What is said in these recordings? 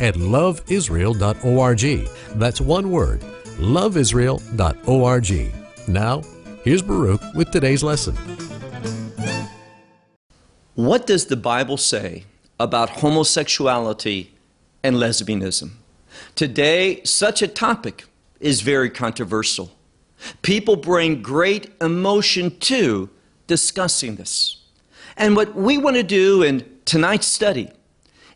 at loveisrael.org. That's one word, loveisrael.org. Now, here's Baruch with today's lesson. What does the Bible say about homosexuality and lesbianism? Today, such a topic is very controversial. People bring great emotion to discussing this. And what we want to do in tonight's study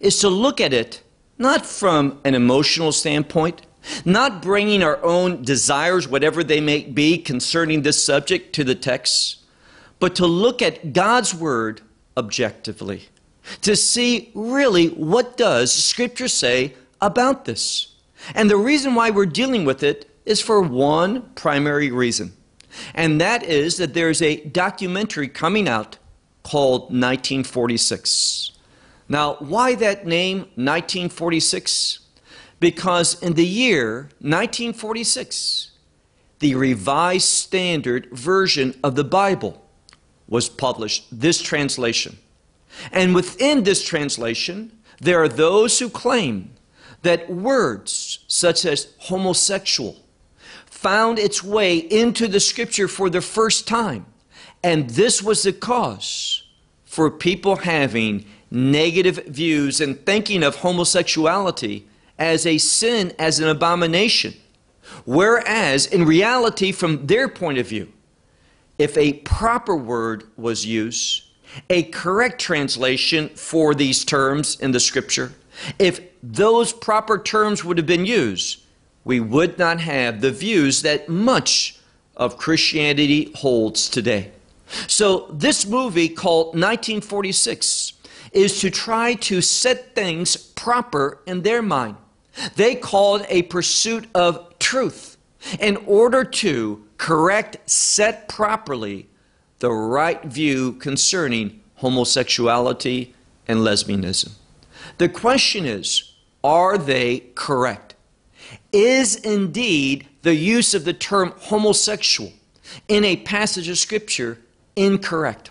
is to look at it not from an emotional standpoint, not bringing our own desires, whatever they may be, concerning this subject to the text, but to look at God's Word objectively, to see really what does Scripture say about this. And the reason why we're dealing with it is for one primary reason, and that is that there's a documentary coming out called 1946. Now, why that name 1946? Because in the year 1946, the Revised Standard Version of the Bible was published, this translation. And within this translation, there are those who claim that words such as homosexual found its way into the scripture for the first time. And this was the cause for people having negative views and thinking of homosexuality as a sin, as an abomination. Whereas, in reality, from their point of view, if a proper word was used, a correct translation for these terms in the scripture, if those proper terms would have been used, we would not have the views that much of Christianity holds today. So, this movie called 1946 is to try to set things proper in their mind. They called a pursuit of truth in order to correct, set properly the right view concerning homosexuality and lesbianism. The question is are they correct? Is indeed the use of the term homosexual in a passage of Scripture incorrect?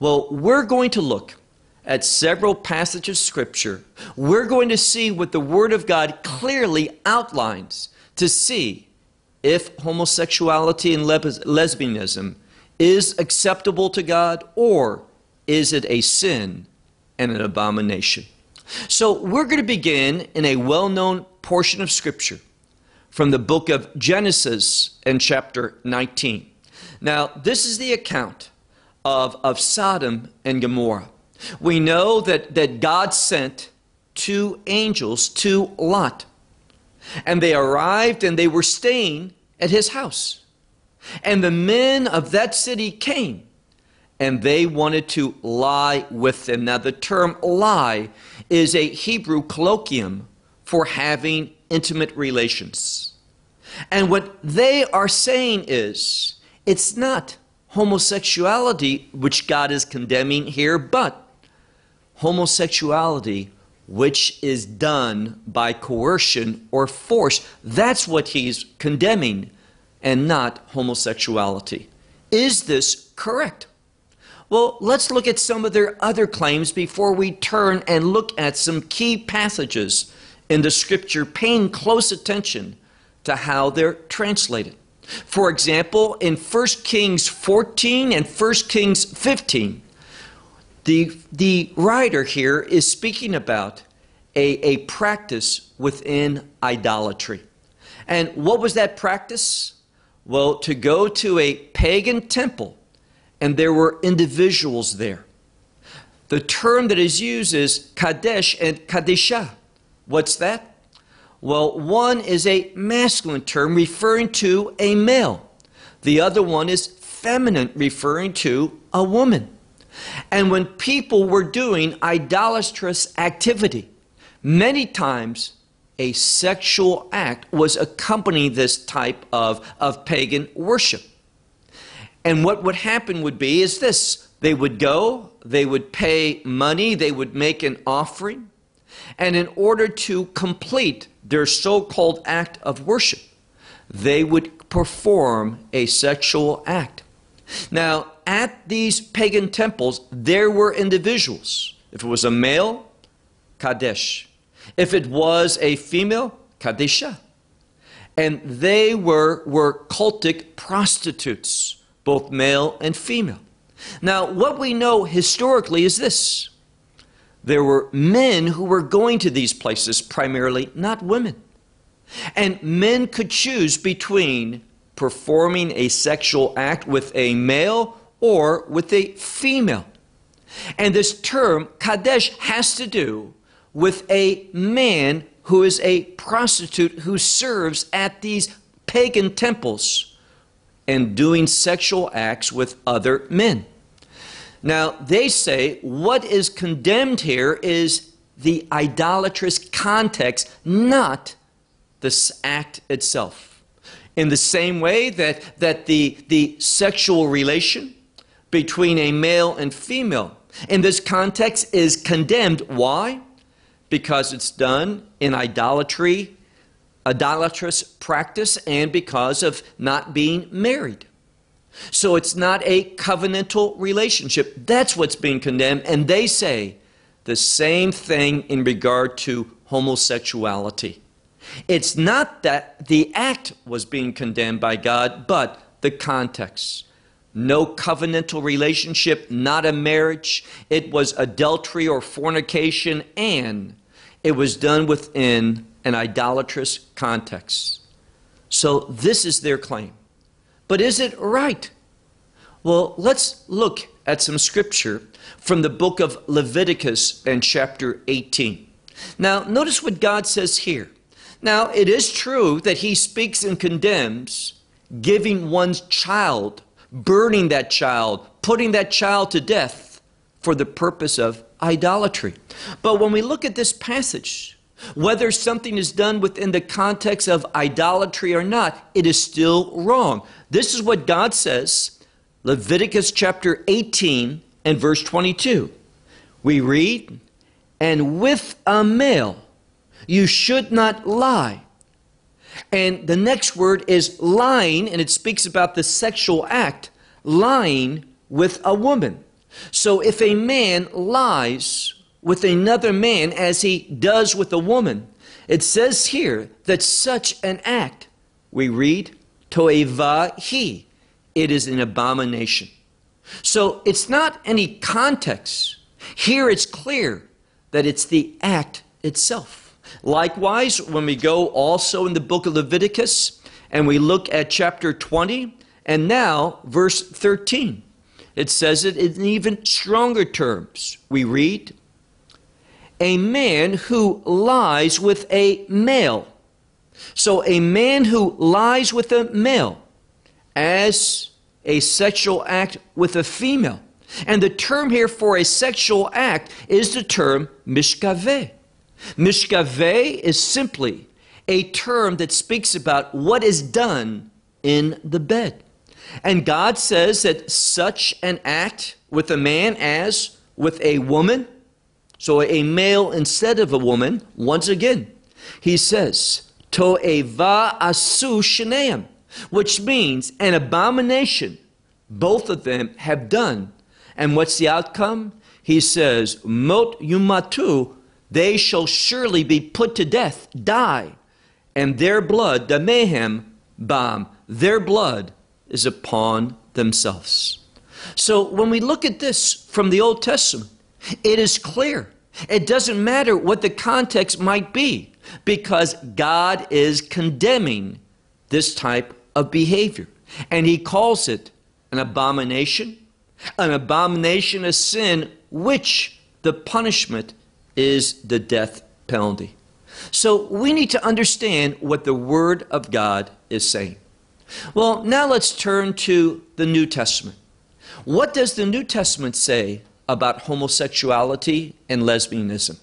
Well, we're going to look at several passages of Scripture. We're going to see what the Word of God clearly outlines to see if homosexuality and lesbianism is acceptable to God or is it a sin and an abomination. So we're going to begin in a well known portion of Scripture from the book of Genesis in chapter 19. Now, this is the account of, of Sodom and Gomorrah. We know that, that God sent two angels to Lot, and they arrived and they were staying at his house. And the men of that city came and they wanted to lie with them. Now, the term lie is a Hebrew colloquium for having intimate relations. And what they are saying is it's not homosexuality which God is condemning here, but homosexuality which is done by coercion or force. That's what he's condemning and not homosexuality. Is this correct? Well, let's look at some of their other claims before we turn and look at some key passages in the scripture, paying close attention to how they're translated. For example, in 1 Kings 14 and 1 Kings 15, the, the writer here is speaking about a, a practice within idolatry. And what was that practice? Well, to go to a pagan temple and there were individuals there. The term that is used is Kadesh and Kadesha. What's that? Well, one is a masculine term referring to a male. The other one is feminine, referring to a woman. And when people were doing idolatrous activity, many times a sexual act was accompanying this type of, of pagan worship. And what would happen would be is this they would go, they would pay money, they would make an offering, and in order to complete their so called act of worship, they would perform a sexual act. Now, at these pagan temples, there were individuals. If it was a male, Kadesh. If it was a female, Kadisha. And they were, were cultic prostitutes, both male and female. Now, what we know historically is this there were men who were going to these places, primarily, not women. And men could choose between performing a sexual act with a male or with a female. And this term, Kadesh, has to do with a man who is a prostitute who serves at these pagan temples and doing sexual acts with other men. Now, they say what is condemned here is the idolatrous context, not this act itself. In the same way that, that the, the sexual relation between a male and female in this context is condemned. Why? Because it's done in idolatry, idolatrous practice, and because of not being married. So it's not a covenantal relationship. That's what's being condemned. And they say the same thing in regard to homosexuality. It's not that the act was being condemned by God, but the context. No covenantal relationship, not a marriage. It was adultery or fornication, and it was done within an idolatrous context. So, this is their claim. But is it right? Well, let's look at some scripture from the book of Leviticus and chapter 18. Now, notice what God says here. Now, it is true that he speaks and condemns giving one's child, burning that child, putting that child to death for the purpose of idolatry. But when we look at this passage, whether something is done within the context of idolatry or not, it is still wrong. This is what God says, Leviticus chapter 18 and verse 22. We read, And with a male, you should not lie. And the next word is lying, and it speaks about the sexual act, lying with a woman. So if a man lies with another man as he does with a woman, it says here that such an act, we read, toeva he, it is an abomination. So it's not any context. Here it's clear that it's the act itself. Likewise, when we go also in the book of Leviticus and we look at chapter 20 and now verse 13, it says it in even stronger terms. We read, A man who lies with a male. So a man who lies with a male as a sexual act with a female. And the term here for a sexual act is the term mishkaveh. Mishkaveh is simply a term that speaks about what is done in the bed. And God says that such an act with a man as with a woman, so a male instead of a woman, once again, he says, To'eva asu sheneim, which means an abomination both of them have done. And what's the outcome? He says, Mot yumatu they shall surely be put to death, die, and their blood, the mayhem, bam, their blood is upon themselves. So when we look at this from the Old Testament, it is clear. It doesn't matter what the context might be, because God is condemning this type of behavior. And He calls it an abomination, an abomination, a sin, which the punishment is the death penalty. So we need to understand what the Word of God is saying. Well, now let's turn to the New Testament. What does the New Testament say about homosexuality and lesbianism?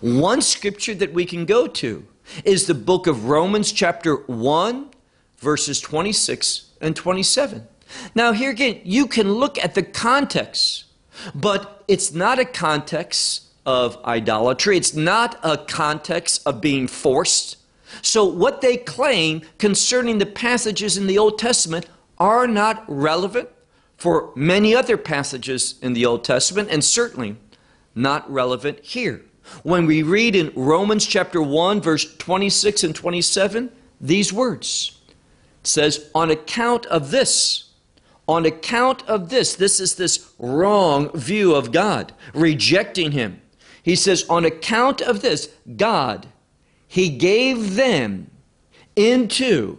One scripture that we can go to is the book of Romans, chapter 1, verses 26 and 27. Now, here again, you can look at the context, but it's not a context of idolatry, it's not a context of being forced. So, what they claim concerning the passages in the Old Testament are not relevant for many other passages in the Old Testament, and certainly not relevant here. When we read in Romans chapter 1, verse 26 and 27, these words it says, On account of this, on account of this, this is this wrong view of God, rejecting Him. He says, On account of this, God, He gave them into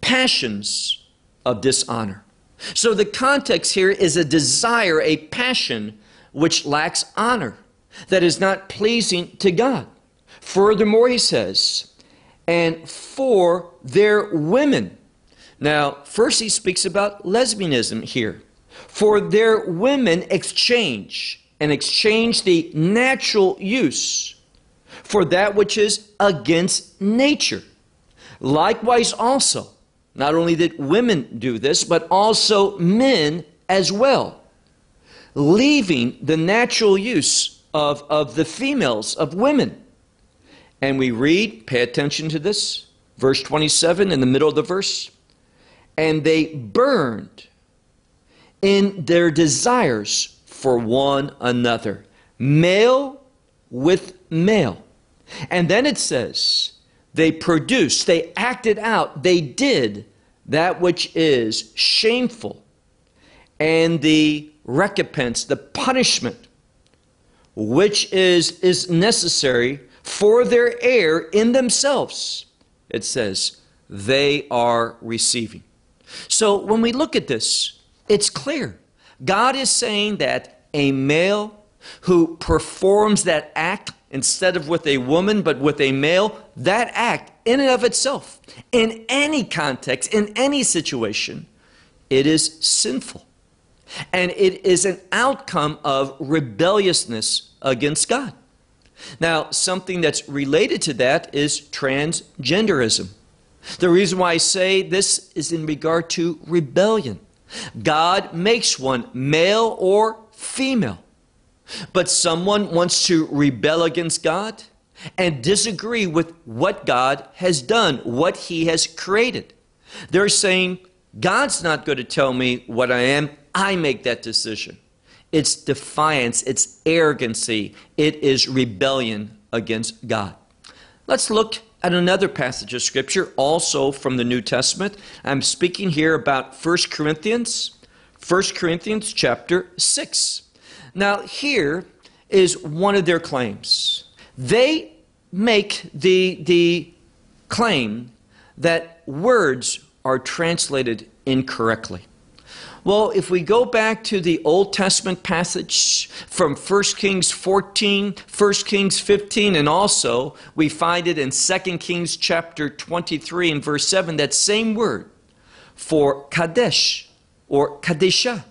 passions of dishonor. So the context here is a desire, a passion which lacks honor that is not pleasing to God. Furthermore, he says, and for their women. Now, first he speaks about lesbianism here. For their women exchange and exchange the natural use for that which is against nature. Likewise, also, not only did women do this, but also men as well, leaving the natural use of, of the females, of women. And we read, pay attention to this, verse 27 in the middle of the verse. And they burned in their desires for one another, male with male. And then it says, they produced, they acted out, they did that which is shameful. And the recompense, the punishment which is, is necessary for their heir in themselves, it says, they are receiving. So when we look at this, it's clear. God is saying that a male who performs that act instead of with a woman but with a male, that act in and of itself, in any context, in any situation, it is sinful. And it is an outcome of rebelliousness against God. Now, something that's related to that is transgenderism. The reason why I say this is in regard to rebellion. God makes one male or female, but someone wants to rebel against God and disagree with what God has done, what He has created. They're saying, God's not going to tell me what I am, I make that decision. It's defiance, it's arrogancy, it is rebellion against God. Let's look at another passage of Scripture, also from the New Testament. I'm speaking here about 1 Corinthians, 1 Corinthians chapter 6. Now, here is one of their claims. They make the, the claim that words are translated incorrectly. Well, if we go back to the Old Testament passage from 1 Kings 14, 1 Kings 15, and also we find it in 2 Kings chapter 23 and verse 7, that same word for Kadesh or Kadesha.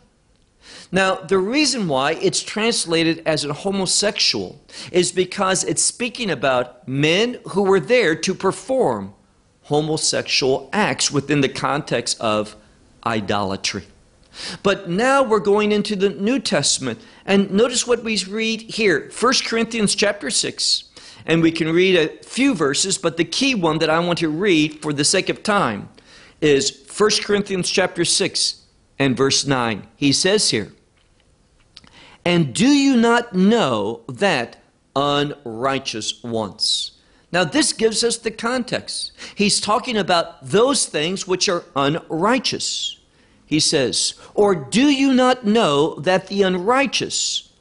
Now, the reason why it's translated as a homosexual is because it's speaking about men who were there to perform homosexual acts within the context of idolatry. But now we're going into the New Testament. And notice what we read here 1 Corinthians chapter 6. And we can read a few verses, but the key one that I want to read for the sake of time is 1 Corinthians chapter 6 and verse 9. He says here, And do you not know that unrighteous ones? Now, this gives us the context. He's talking about those things which are unrighteous he says, Or do you not know that the unrighteous,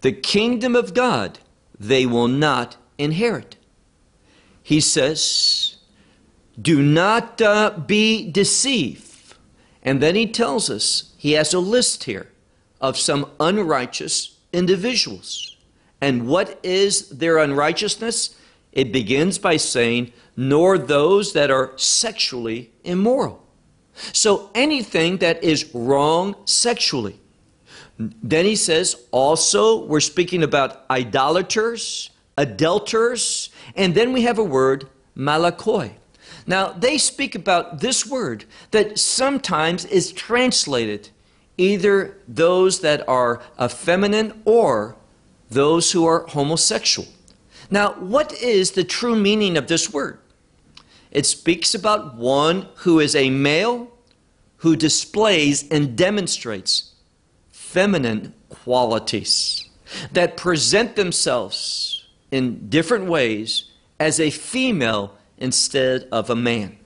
the kingdom of God, they will not inherit? He says, Do not uh, be deceived. And then he tells us, he has a list here of some unrighteous individuals. And what is their unrighteousness? It begins by saying, Nor those that are sexually immoral so anything that is wrong sexually. Then he says, also, we're speaking about idolaters, adulterers, and then we have a word, malakoi. Now, they speak about this word that sometimes is translated either those that are effeminate or those who are homosexual. Now, what is the true meaning of this word? It speaks about one who is a male who displays and demonstrates feminine qualities that present themselves in different ways as a female instead of a man.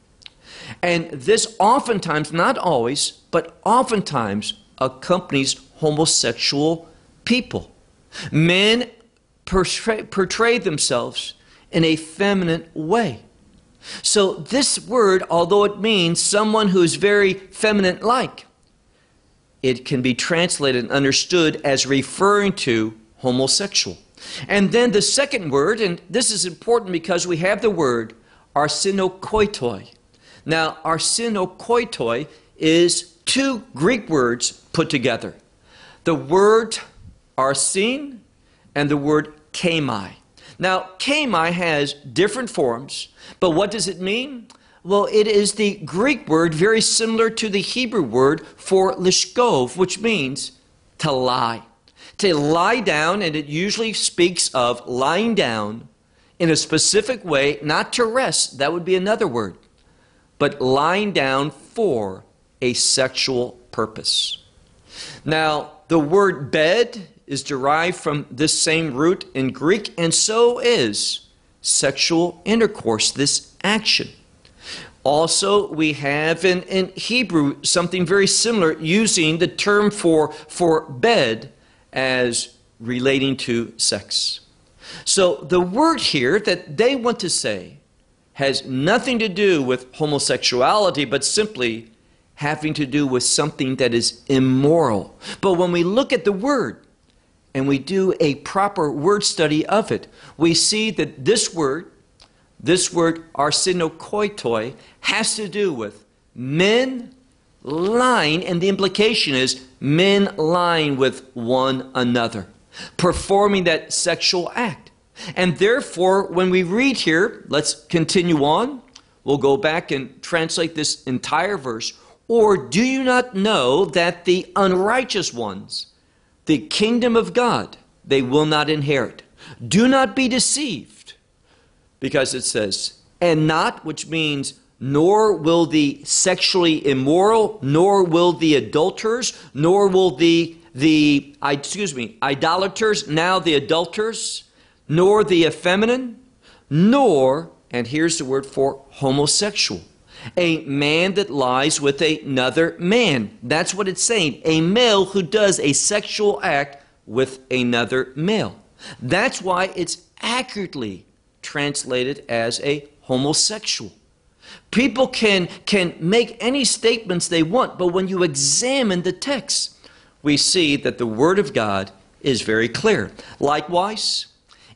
And this oftentimes, not always, but oftentimes accompanies homosexual people. Men portray, portray themselves in a feminine way. So, this word, although it means someone who is very feminine like, it can be translated and understood as referring to homosexual. And then the second word, and this is important because we have the word arsenokoitoi. Now, arsenokoitoi is two Greek words put together. The word arsin and the word kamai. Now, kamai has different forms, but what does it mean? Well, it is the Greek word very similar to the Hebrew word for lishkov, which means to lie. To lie down, and it usually speaks of lying down in a specific way, not to rest, that would be another word, but lying down for a sexual purpose. Now, the word bed is derived from this same root in Greek, and so is sexual intercourse, this action. Also, we have in, in Hebrew something very similar, using the term for, for bed as relating to sex. So the word here that they want to say has nothing to do with homosexuality, but simply having to do with something that is immoral. But when we look at the word and we do a proper word study of it, we see that this word, this word arsenokoitoi, has to do with men lying, and the implication is men lying with one another, performing that sexual act. And therefore, when we read here, let's continue on. We'll go back and translate this entire verse. Or do you not know that the unrighteous ones, the kingdom of God, they will not inherit? Do not be deceived, because it says, and not, which means nor will the sexually immoral, nor will the adulterers, nor will the the excuse me idolaters, now the adulterers, nor the effeminate, nor and here's the word for homosexual, a man that lies with another man. That's what it's saying. A male who does a sexual act with another male. That's why it's accurately translated as a homosexual. People can, can make any statements they want, but when you examine the text, we see that the Word of God is very clear. Likewise,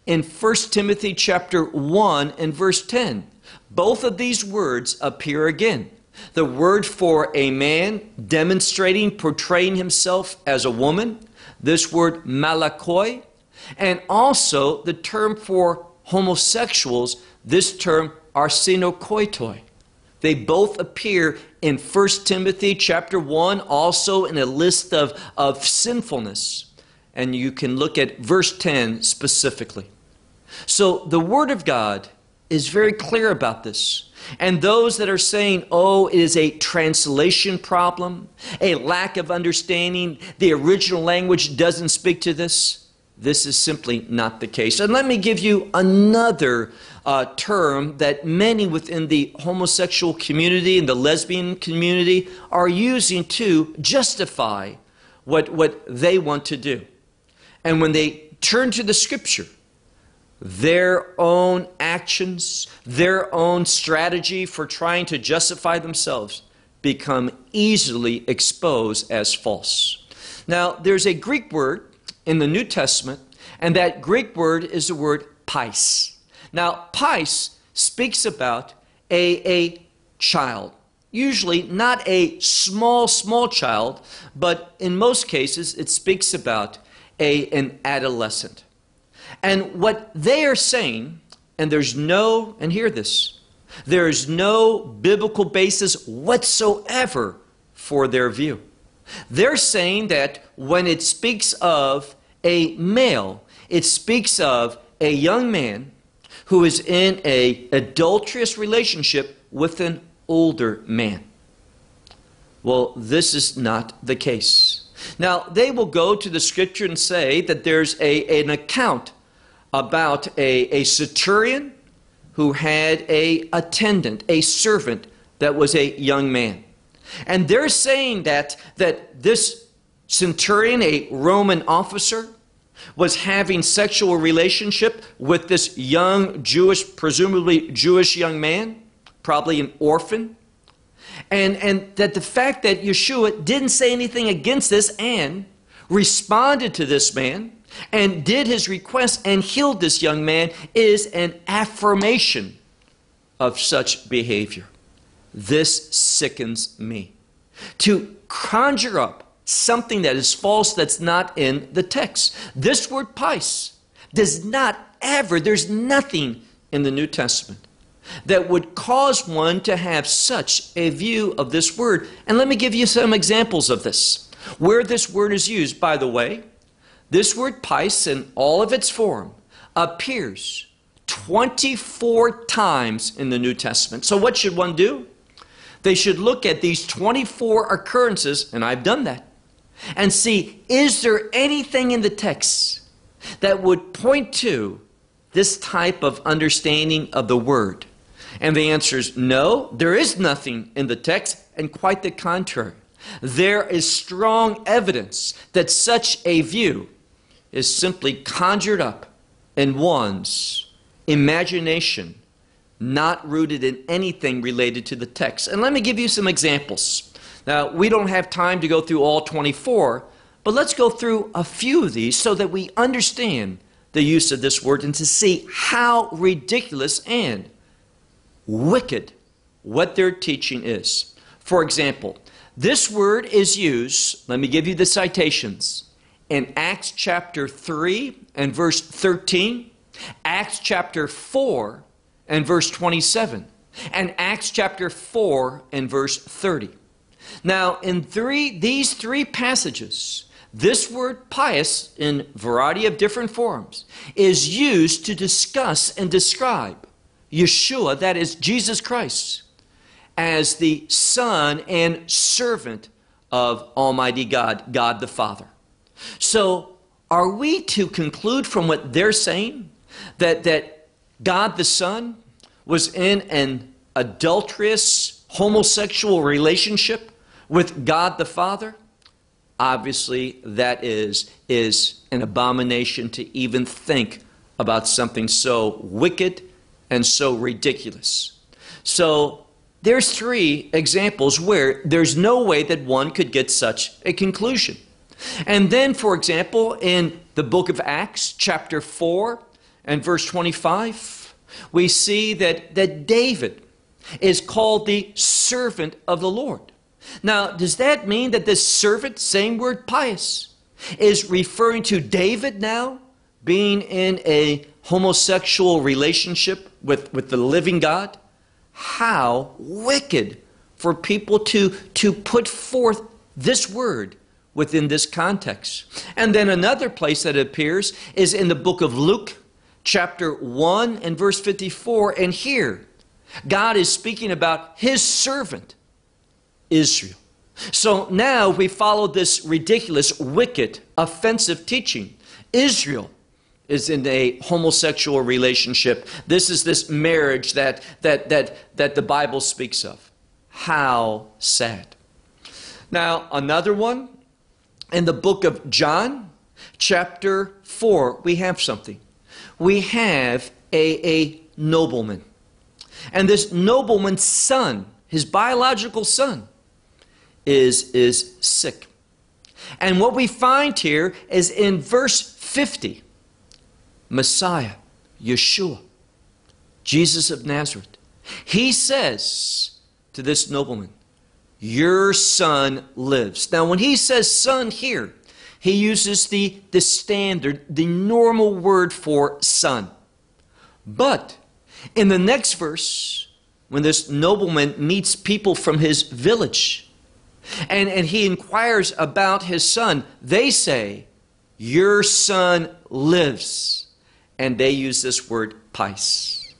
in 1 Timothy chapter 1 and verse 10, both of these words appear again. The word for a man demonstrating, portraying himself as a woman, this word malakoi, and also the term for homosexuals, this term arsenokoitoi. They both appear in 1 Timothy chapter 1, also in a list of, of sinfulness. And you can look at verse 10 specifically. So the Word of God is very clear about this. And those that are saying, oh, it is a translation problem, a lack of understanding, the original language doesn't speak to this, this is simply not the case. And let me give you another uh, term that many within the homosexual community and the lesbian community are using to justify what, what they want to do. And when they turn to the scripture, their own actions, their own strategy for trying to justify themselves become easily exposed as false. Now, there's a Greek word in the New Testament, and that Greek word is the word pais. Now, pais speaks about a, a child. Usually not a small, small child, but in most cases it speaks about a, an adolescent. And what they are saying, and there's no, and hear this, There is no biblical basis whatsoever for their view. They're saying that when it speaks of a male, it speaks of a young man who is in a adulterous relationship with an older man. Well, this is not the case. Now, they will go to the scripture and say that there's a, an account about a, a centurion who had a attendant, a servant that was a young man. And they're saying that, that this centurion, a Roman officer, was having sexual relationship with this young Jewish, presumably Jewish young man, probably an orphan. And, and that the fact that Yeshua didn't say anything against this and responded to this man and did his request and healed this young man is an affirmation of such behavior. This sickens me. To conjure up something that is false that's not in the text. This word pais does not ever, there's nothing in the New Testament that would cause one to have such a view of this word. And let me give you some examples of this. Where this word is used, by the way, this word pais in all of its form appears 24 times in the New Testament. So, what should one do? They should look at these 24 occurrences, and I've done that, and see is there anything in the text that would point to this type of understanding of the word? And the answer is no, there is nothing in the text, and quite the contrary. There is strong evidence that such a view is simply conjured up in one's imagination, not rooted in anything related to the text. And let me give you some examples. Now, we don't have time to go through all 24, but let's go through a few of these so that we understand the use of this word and to see how ridiculous and wicked what their teaching is. For example, this word is used, let me give you the citations, in Acts chapter 3 and verse 13, Acts chapter 4 and verse 27, and Acts chapter 4 and verse 30. Now, in three, these three passages, this word pais in variety of different forms, is used to discuss and describe Yeshua, that is Jesus Christ, as the Son and servant of Almighty God, God the Father. So, are we to conclude from what they're saying that, that God the Son was in an adulterous homosexual relationship with God the Father? Obviously, that is, is an abomination to even think about something so wicked and so ridiculous. So there's three examples where there's no way that one could get such a conclusion. And then, for example, in the book of Acts, chapter 4 and verse 25, we see that, that David is called the servant of the Lord. Now, does that mean that this servant, same word pais, is referring to David now being in a homosexual relationship with, with the living God? How wicked for people to, to put forth this word within this context. And then another place that appears is in the book of Luke, chapter 1 and verse 54. And here, God is speaking about his servant, Israel. So now we follow this ridiculous, wicked, offensive teaching. Israel is in a homosexual relationship. This is this marriage that, that, that, that the Bible speaks of. How sad. Now, another one, in the book of John, chapter 4, we have something. We have a, a nobleman. And this nobleman's son, his biological son, is, is sick. And what we find here is in verse 50 Messiah, Yeshua, Jesus of Nazareth. He says to this nobleman, Your son lives. Now, when he says son here, he uses the, the standard, the normal word for son. But in the next verse, when this nobleman meets people from his village and, and he inquires about his son, they say, Your son lives. And they use this word pais.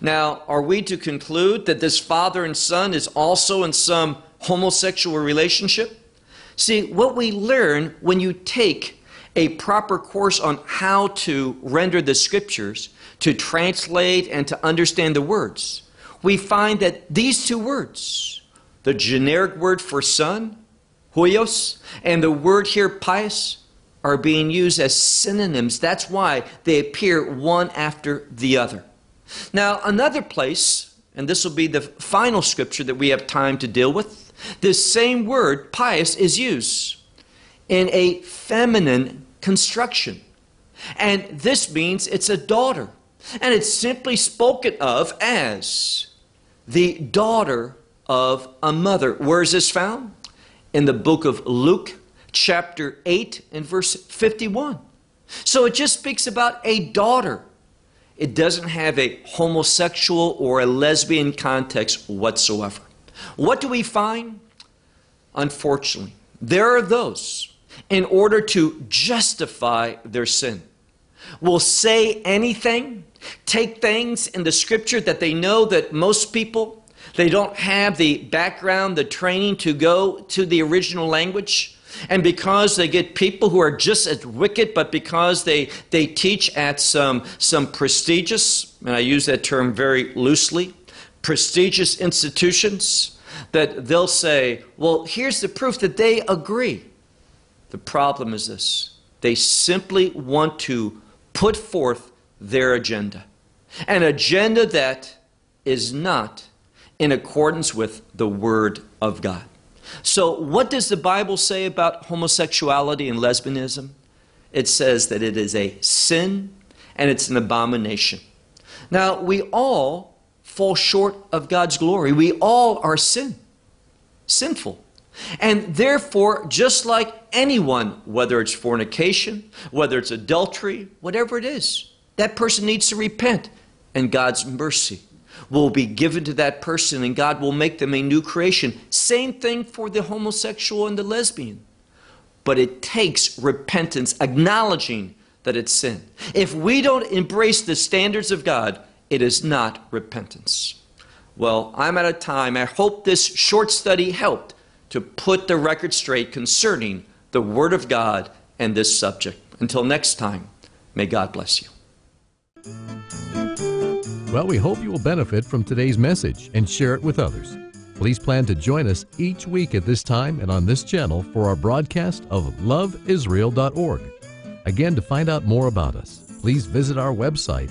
Now, are we to conclude that this father and son is also in some homosexual relationship? See, what we learn when you take a proper course on how to render the scriptures, to translate and to understand the words, we find that these two words, the generic word for son, huios, and the word here, pais, are being used as synonyms. That's why they appear one after the other. Now, another place, and this will be the final scripture that we have time to deal with, this same word, pais, is used in a feminine construction. And this means it's a daughter. And it's simply spoken of as the daughter of a mother. Where is this found? In the book of Luke, chapter 8, and verse 51. So it just speaks about a daughter. It doesn't have a homosexual or a lesbian context whatsoever. What do we find? Unfortunately, there are those, in order to justify their sin, will say anything, take things in the scripture that they know that most people they don't have the background, the training to go to the original language. And because they get people who are just as wicked, but because they, they teach at some, some prestigious, and I use that term very loosely, prestigious institutions, that they'll say, well, here's the proof that they agree. The problem is this they simply want to put forth their agenda, an agenda that is not in accordance with the Word of God. So, what does the Bible say about homosexuality and lesbianism? It says that it is a sin and it's an abomination. Now, we all fall short of God's glory. We all are sin, sinful. And therefore, just like anyone, whether it's fornication, whether it's adultery, whatever it is, that person needs to repent and God's mercy will be given to that person and God will make them a new creation. Same thing for the homosexual and the lesbian. But it takes repentance, acknowledging that it's sin. If we don't embrace the standards of God, it is not repentance. Well, I'm out of time. I hope this short study helped to put the record straight concerning the Word of God and this subject. Until next time, may God bless you. Well, we hope you will benefit from today's message and share it with others. Please plan to join us each week at this time and on this channel for our broadcast of loveisrael.org. Again, to find out more about us, please visit our website,